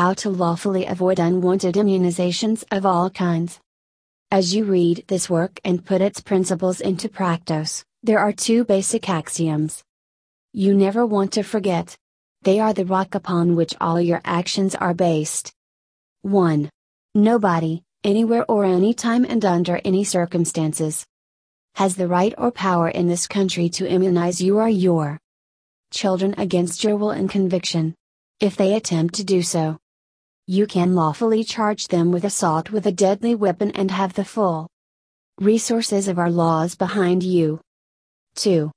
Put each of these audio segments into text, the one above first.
How to lawfully avoid unwanted immunizations of all kinds. As you read this work and put its principles into practice, there are two basic axioms. You never want to forget. They are the rock upon which all your actions are based. 1. Nobody, anywhere or anytime and under any circumstances, has the right or power in this country to immunize you or your children against your will and conviction. If they attempt to do so, you can lawfully charge them with assault with a deadly weapon and have the full resources of our laws behind you. 2.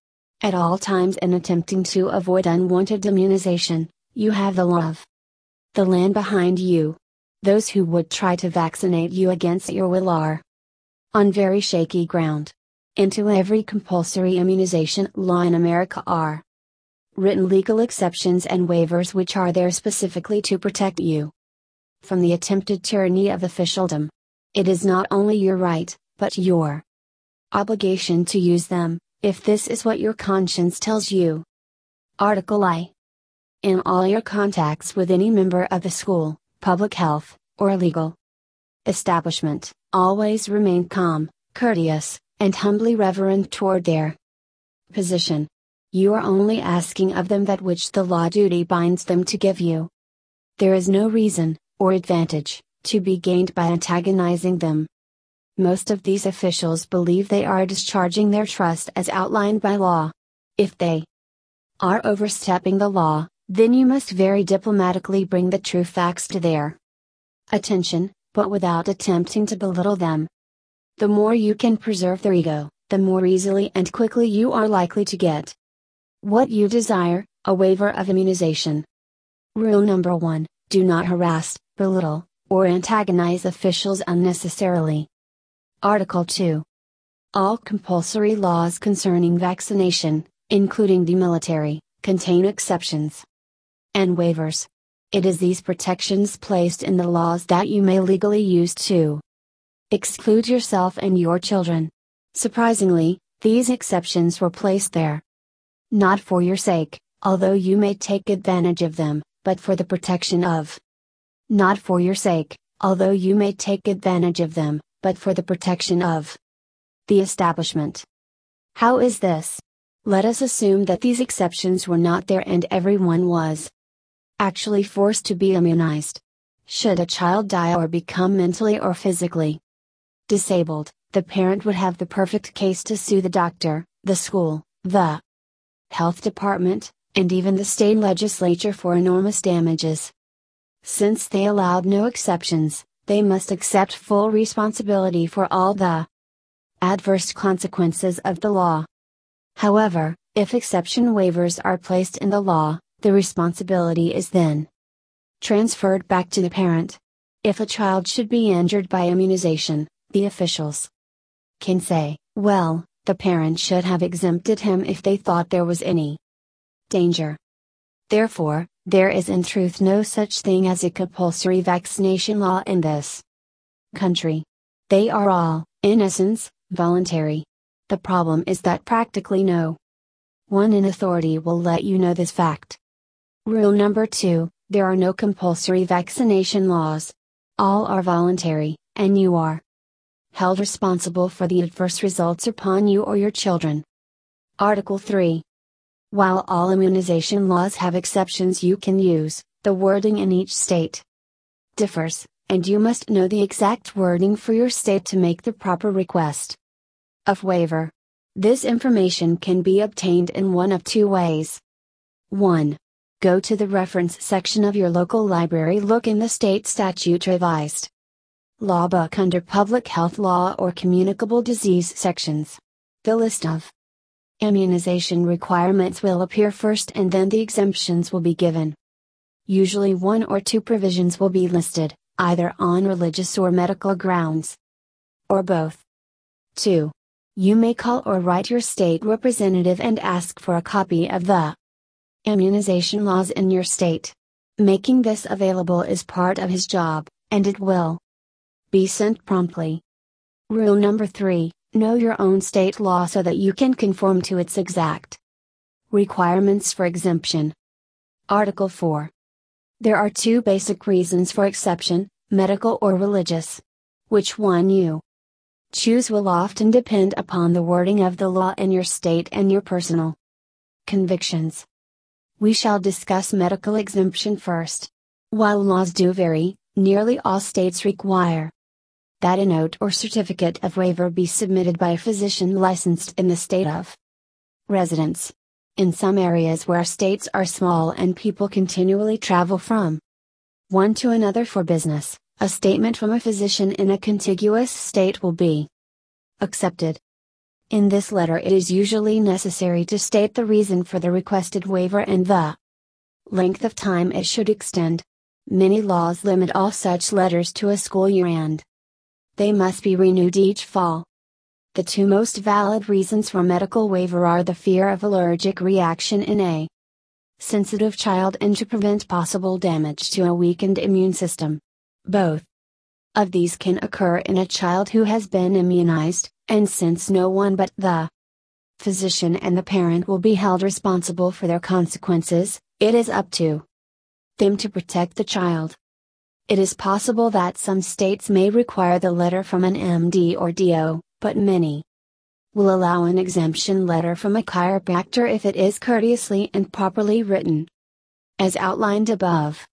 At all times in attempting to avoid unwanted immunization, you have the law of the land behind you. Those who would try to vaccinate you against your will are on very shaky ground. Into every compulsory immunization law in America are written legal exceptions and waivers which are there specifically to protect you from the attempted tyranny of officialdom. It is not only your right, but your obligation to use them, if this is what your conscience tells you. Article I. In all your contacts with any member of the school, public health, or legal establishment, always remain calm, courteous, and humbly reverent toward their position. You are only asking of them that which the law duty binds them to give you. There is no reason, or advantage, to be gained by antagonizing them. Most of these officials believe they are discharging their trust as outlined by law. If they are overstepping the law, then you must very diplomatically bring the true facts to their attention, but without attempting to belittle them. The more you can preserve their ego, the more easily and quickly you are likely to get what you desire, a waiver of immunization. Rule number 1 Do not harass, belittle, or antagonize officials unnecessarily. Article 2. All compulsory laws concerning vaccination, including the military, contain exceptions and waivers. It is these protections placed in the laws that you may legally use to exclude yourself and your children. Surprisingly, these exceptions were placed there not for your sake, although you may take advantage of them, but for the protection of. Not for your sake, although you may take advantage of them, but for the protection of the establishment. How is this? Let us assume that these exceptions were not there and everyone was actually forced to be immunized. Should a child die or become mentally or physically disabled, the parent would have the perfect case to sue the doctor, the school, the health department, and even the state legislature for enormous damages. Since they allowed no exceptions, they must accept full responsibility for all the adverse consequences of the law. However, if exception waivers are placed in the law, the responsibility is then transferred back to the parent. If a child should be injured by immunization, the officials can say, well, the parent should have exempted him if they thought there was any danger. Therefore, there is in truth no such thing as a compulsory vaccination law in this country. They are all, in essence, voluntary. The problem is that practically no one in authority will let you know this fact. Rule number 2 There are no compulsory vaccination laws. All are voluntary, and you are held responsible for the adverse results upon you or your children. Article 3. While all immunization laws have exceptions you can use, the wording in each state differs, and you must know the exact wording for your state to make the proper request of waiver. This information can be obtained in one of two ways. 1. Go to the reference section of your local library, look in the state statute revised law book under Public Health Law or Communicable Disease sections. The list of immunization requirements will appear first and then the exemptions will be given. Usually one or two provisions will be listed, either on religious or medical grounds. Or both. 2. You may call or write your state representative and ask for a copy of the immunization laws in your state. Making this available is part of his job, and it will be sent promptly. Rule number 3 Know your own state law so that you can conform to its exact requirements for exemption. Article 4 There are two basic reasons for exception medical or religious. Which one you choose will often depend upon the wording of the law in your state and your personal convictions. We shall discuss medical exemption first. While laws do vary, nearly all states require that a note or certificate of waiver be submitted by a physician licensed in the state of residence. In some areas where states are small and people continually travel from one to another for business, a statement from a physician in a contiguous state will be accepted. In this letter, it is usually necessary to state the reason for the requested waiver and the length of time it should extend. Many laws limit all such letters to a school year and they must be renewed each fall. The two most valid reasons for medical waiver are the fear of allergic reaction in a sensitive child and to prevent possible damage to a weakened immune system. Both of these can occur in a child who has been immunized, and since no one but the physician and the parent will be held responsible for their consequences, it is up to them to protect the child. It is possible that some states may require the letter from an MD or DO, but many will allow an exemption letter from a chiropractor if it is courteously and properly written. As outlined above.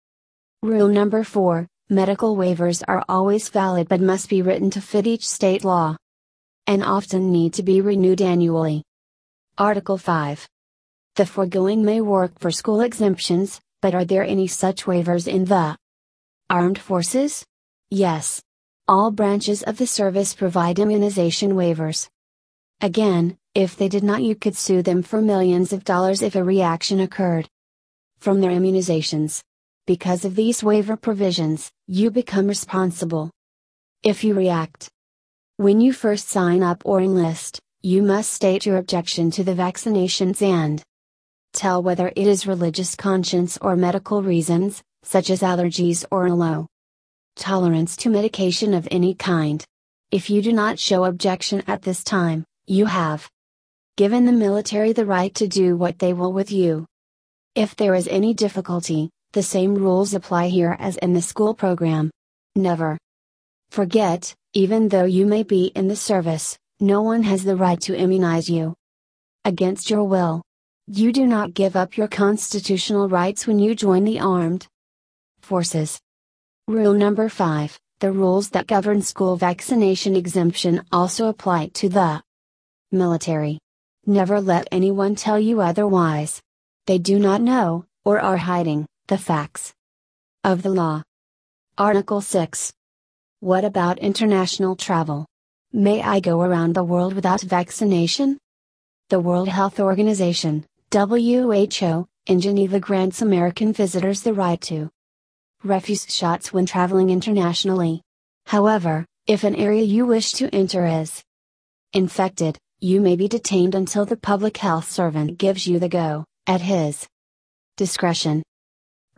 Rule number 4 Medical waivers are always valid but must be written to fit each state law. And often need to be renewed annually. Article 5. The foregoing may work for school exemptions, but are there any such waivers in the Armed Forces? Yes. All branches of the service provide immunization waivers. Again, if they did not, you could sue them for millions of dollars if a reaction occurred from their immunizations. Because of these waiver provisions, you become responsible. If you react, when you first sign up or enlist, you must state your objection to the vaccinations and tell whether it is religious conscience or medical reasons, such as allergies or a low tolerance to medication of any kind. If you do not show objection at this time, you have given the military the right to do what they will with you. If there is any difficulty, the same rules apply here as in the school program. Never forget, even though you may be in the service, no one has the right to immunize you against your will. You do not give up your constitutional rights when you join the armed forces. Rule number 5 The rules that govern school vaccination exemption also apply to the military. Never let anyone tell you otherwise. They do not know, or are hiding, the facts of the law. Article 6. What about international travel? May I go around the world without vaccination? The World Health Organization, WHO, in Geneva grants American visitors the right to refuse shots when traveling internationally. However, if an area you wish to enter is infected, you may be detained until the public health servant gives you the go, at his discretion.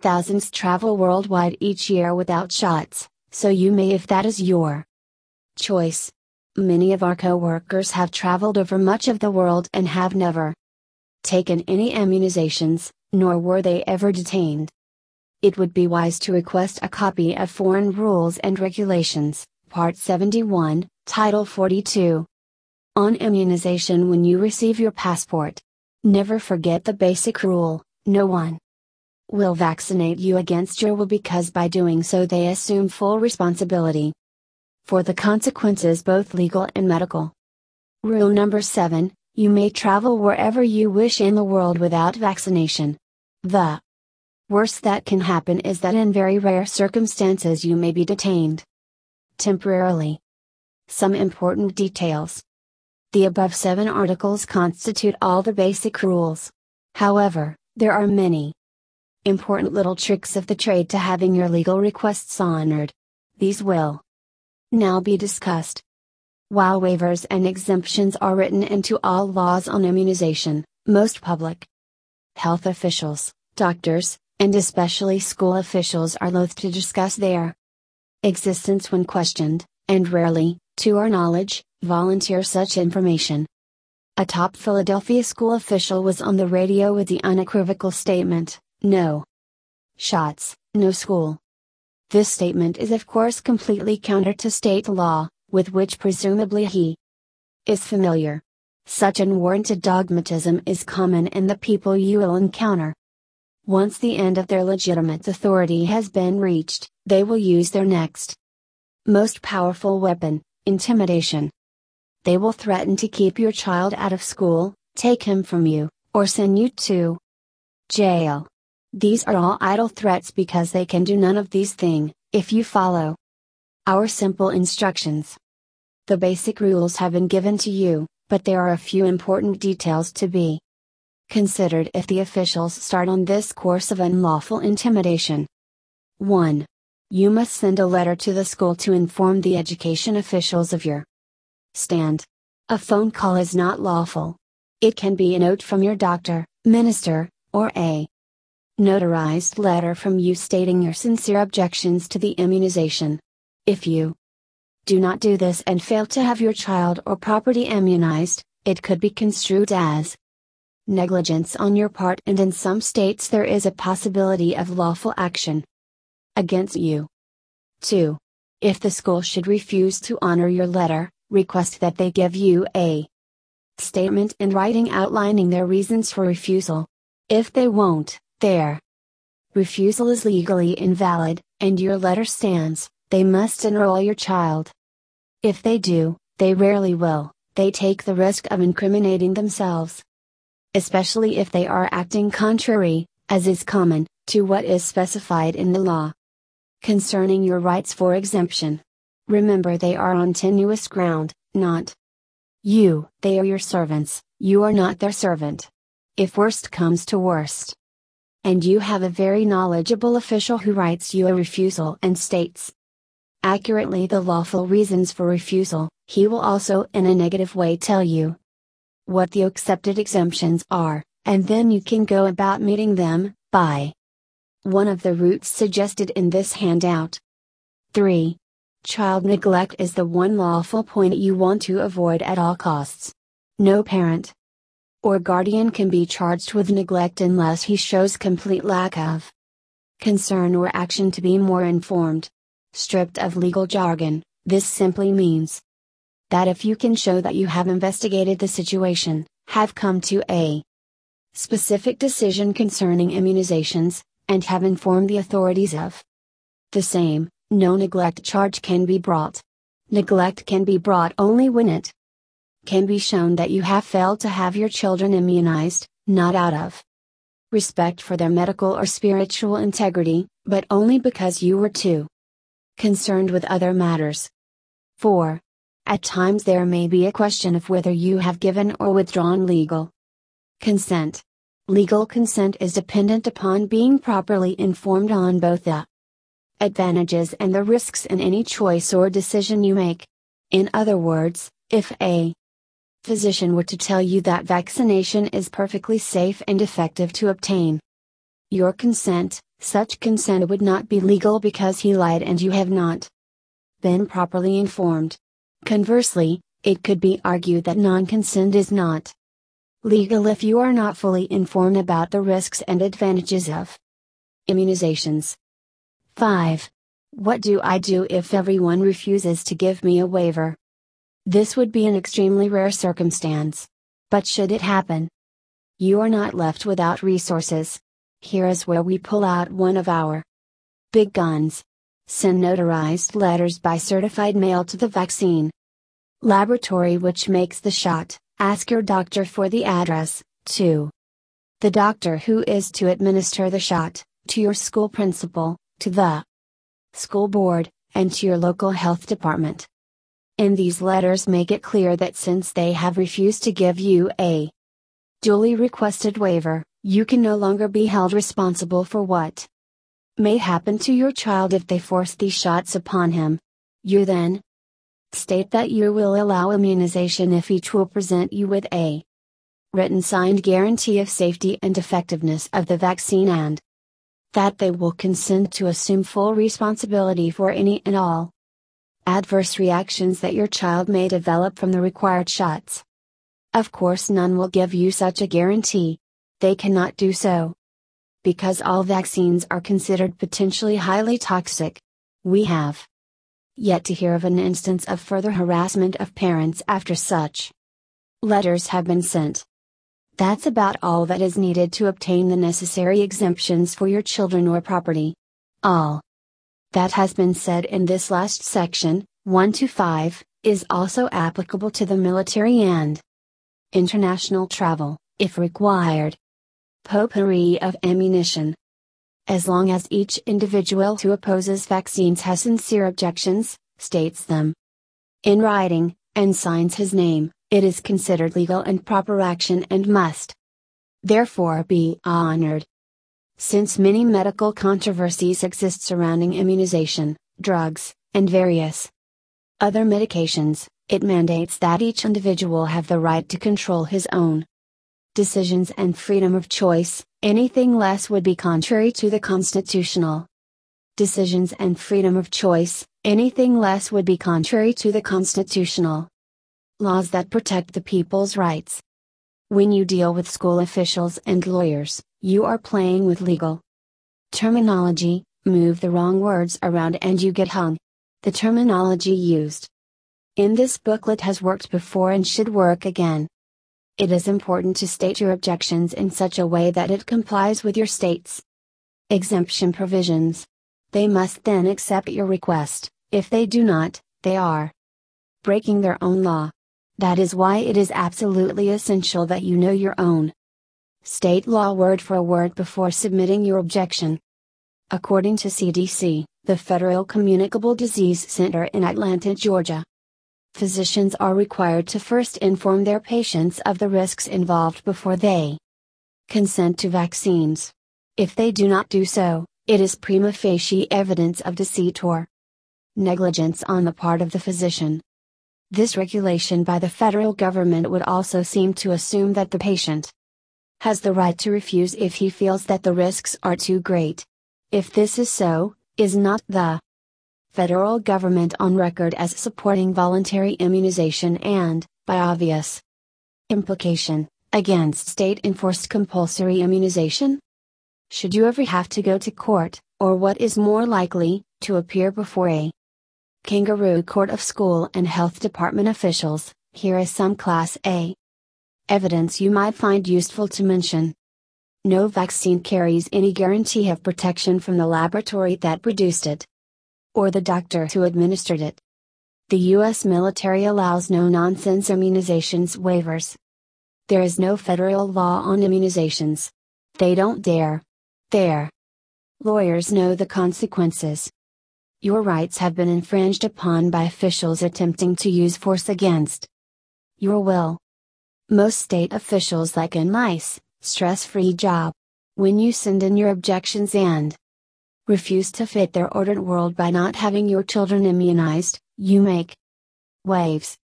Thousands travel worldwide each year without shots, so you may if that is your choice. Many of our co-workers have traveled over much of the world and have never taken any immunizations, nor were they ever detained. It would be wise to request a copy of Foreign Rules and Regulations, Part 71, Title 42. On immunization when you receive your passport. Never forget the basic rule no one will vaccinate you against your will because by doing so they assume full responsibility for the consequences, both legal and medical. Rule number 7 You may travel wherever you wish in the world without vaccination. The worst that can happen is that in very rare circumstances you may be detained temporarily. Some important details. The above seven articles constitute all the basic rules. However, there are many important little tricks of the trade to having your legal requests honored. These will now be discussed. While waivers and exemptions are written into all laws on immunization, most public health officials, doctors, and especially school officials are loath to discuss their existence when questioned, and rarely, to our knowledge, volunteer such information. A top Philadelphia school official was on the radio with the unequivocal statement no shots, no school. This statement is of course completely counter to state law, with which presumably he is familiar. Such unwarranted dogmatism is common in the people you will encounter. Once the end of their legitimate authority has been reached, they will use their next most powerful weapon, intimidation. They will threaten to keep your child out of school, take him from you, or send you to jail. These are all idle threats because they can do none of these things, if you follow our simple instructions. The basic rules have been given to you, but there are a few important details to be considered if the officials start on this course of unlawful intimidation. 1. You must send a letter to the school to inform the education officials of your stand. A phone call is not lawful. It can be a note from your doctor, minister, or a notarized letter from you stating your sincere objections to the immunization. If you do not do this and fail to have your child or property immunized, it could be construed as negligence on your part, and in some states there is a possibility of lawful action against you. 2. If the school should refuse to honor your letter, request that they give you a statement in writing outlining their reasons for refusal. If they won't, their refusal is legally invalid, and your letter stands, they must enroll your child. If they do, they rarely will, they take the risk of incriminating themselves. Especially if they are acting contrary, as is common, to what is specified in the law. Concerning your rights for exemption. Remember they are on tenuous ground, not you. They are your servants, you are not their servant. If worst comes to worst. And you have a very knowledgeable official who writes you a refusal and states accurately the lawful reasons for refusal, he will also in a negative way tell you what the accepted exemptions are, and then you can go about meeting them, by one of the routes suggested in this handout. 3. Child neglect is the one lawful point you want to avoid at all costs. No parent or guardian can be charged with neglect unless he shows complete lack of concern or action to be more informed. Stripped of legal jargon, this simply means that if you can show that you have investigated the situation, have come to a specific decision concerning immunizations, and have informed the authorities of the same, no neglect charge can be brought. Neglect can be brought only when it can be shown that you have failed to have your children immunized, not out of respect for their medical or spiritual integrity, but only because you were too concerned with other matters. 4. At times there may be a question of whether you have given or withdrawn legal consent. Legal consent is dependent upon being properly informed on both the advantages and the risks in any choice or decision you make. In other words, if a physician were to tell you that vaccination is perfectly safe and effective to obtain your consent, such consent would not be legal because he lied and you have not been properly informed. Conversely, it could be argued that non consent is not legal if you are not fully informed about the risks and advantages of immunizations. 5. What do I do if everyone refuses to give me a waiver? This would be an extremely rare circumstance. But should it happen, you are not left without resources. Here is where we pull out one of our big guns. Send notarized letters by certified mail to the vaccine laboratory which makes the shot. Ask your doctor for the address, 2. The doctor who is to administer the shot, to your school principal, to the school board, and to your local health department. In these letters make it clear that since they have refused to give you a duly requested waiver, you can no longer be held responsible for what may happen to your child if they force these shots upon him. You then state that you will allow immunization if each will present you with a written signed guarantee of safety and effectiveness of the vaccine and that they will consent to assume full responsibility for any and all adverse reactions that your child may develop from the required shots. Of course, none will give you such a guarantee. They cannot do so. Because all vaccines are considered potentially highly toxic. We have yet to hear of an instance of further harassment of parents after such letters have been sent. That's about all that is needed to obtain the necessary exemptions for your children or property. All that has been said in this last section, 1 to 5, is also applicable to the military and international travel, if required. Potpourri of ammunition. As long as each individual who opposes vaccines has sincere objections, states them in writing, and signs his name, it is considered legal and proper action and must therefore be honored. Since many medical controversies exist surrounding immunization, drugs, and various other medications, it mandates that each individual have the right to control his own decisions and freedom of choice, anything less would be contrary to the constitutional decisions and freedom of choice, anything less would be contrary to the constitutional laws that protect the people's rights. When you deal with school officials and lawyers, you are playing with legal terminology, move the wrong words around and you get hung. The terminology used in this booklet has worked before and should work again. It is important to state your objections in such a way that it complies with your state's exemption provisions. They must then accept your request, if they do not, they are breaking their own law. That is why it is absolutely essential that you know your own state law word for word before submitting your objection. According to CDC, the Federal Communicable Disease Center in Atlanta, Georgia, physicians are required to first inform their patients of the risks involved before they consent to vaccines. If they do not do so, it is prima facie evidence of deceit or negligence on the part of the physician. This regulation by the federal government would also seem to assume that the patient has the right to refuse if he feels that the risks are too great. If this is so, is not the federal government on record as supporting voluntary immunization and, by obvious implication, against state enforced compulsory immunization? Should you ever have to go to court, or what is more likely, to appear before a kangaroo court of school and health department officials, here is some Class A evidence you might find useful to mention. No vaccine carries any guarantee of protection from the laboratory that produced it or the doctor who administered it. The U.S. military allows no nonsense immunizations waivers. There is no federal law on immunizations. They don't dare. Their lawyers know the consequences. Your rights have been infringed upon by officials attempting to use force against your will. Most state officials like a nice, stress free job. When you send in your objections and refuse to fit their ordered world by not having your children immunized, you make waves.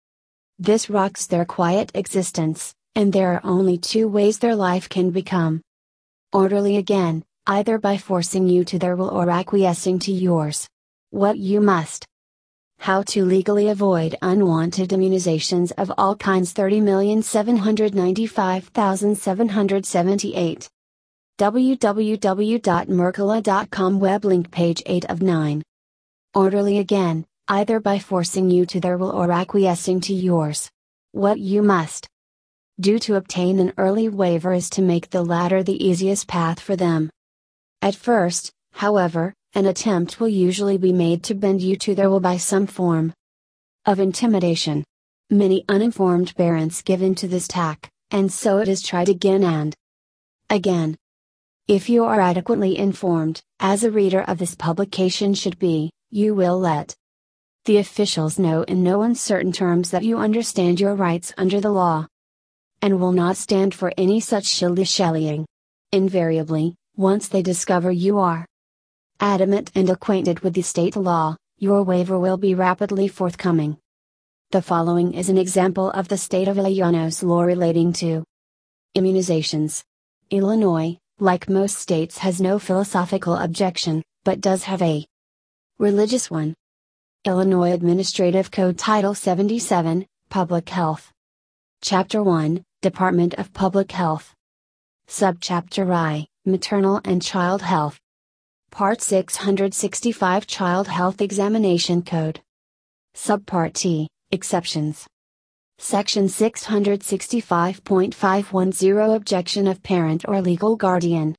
This rocks their quiet existence, and there are only two ways their life can become orderly again, either by forcing you to their will or acquiescing to yours. What you must. How to legally avoid unwanted immunizations of all kinds 30,795,778 www.mercola.com web link page 8 of 9. Orderly again, either by forcing you to their will or acquiescing to yours. What you must do to obtain an early waiver is to make the latter the easiest path for them. At first, however, an attempt will usually be made to bend you to their will by some form of intimidation. Many uninformed parents give in to this tack, and so it is tried again and again. If you are adequately informed, as a reader of this publication should be, you will let the officials know in no uncertain terms that you understand your rights under the law and will not stand for any such shilly-shallying. Invariably, once they discover you are adamant and acquainted with the state law, your waiver will be rapidly forthcoming. The following is an example of the state of Illinois' law relating to immunizations. Illinois, like most states has no philosophical objection, but does have a religious one. Illinois Administrative Code Title 77, Public Health. Chapter 1, Department of Public Health. Subchapter I, Maternal and Child Health. Part 665 Child Health Examination Code. Subpart T Exceptions. Section 665.510 Objection of Parent or Legal Guardian.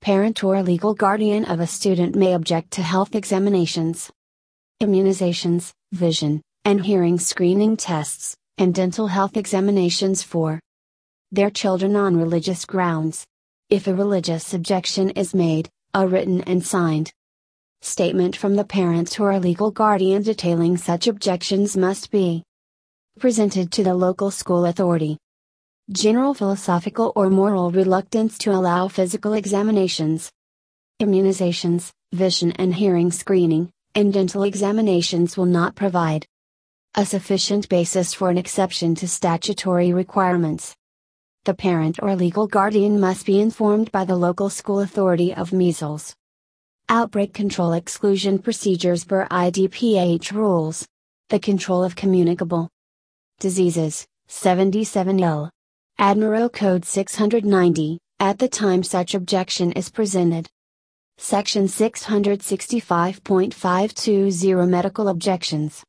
Parent or legal guardian of a student may object to health examinations, immunizations, vision, and hearing screening tests, and dental health examinations for their children on religious grounds. If a religious objection is made, a written and signed statement from the parent or legal guardian detailing such objections must be presented to the local school authority. General philosophical or moral reluctance to allow physical examinations, immunizations, vision and hearing screening, and dental examinations will not provide a sufficient basis for an exception to statutory requirements. The parent or legal guardian must be informed by the local school authority of measles. Outbreak control exclusion procedures per IDPH rules. The control of communicable diseases, 77L. Admiral Code 690, at the time such objection is presented. Section 665.520 Medical Objections.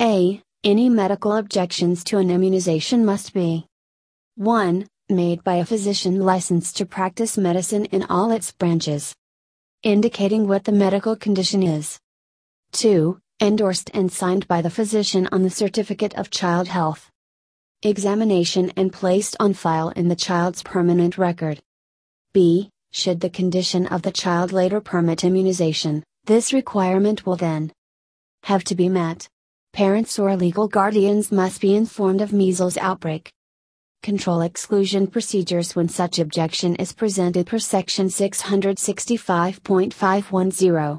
A. Any medical objections to an immunization must be 1. Made by a physician licensed to practice medicine in all its branches. Indicating what the medical condition is. 2. Endorsed and signed by the physician on the Certificate of Child Health. Examination and placed on file in the child's permanent record. B. Should the condition of the child later permit immunization, this requirement will then have to be met. Parents or legal guardians must be informed of measles outbreak control exclusion procedures when such objection is presented per section 665.510.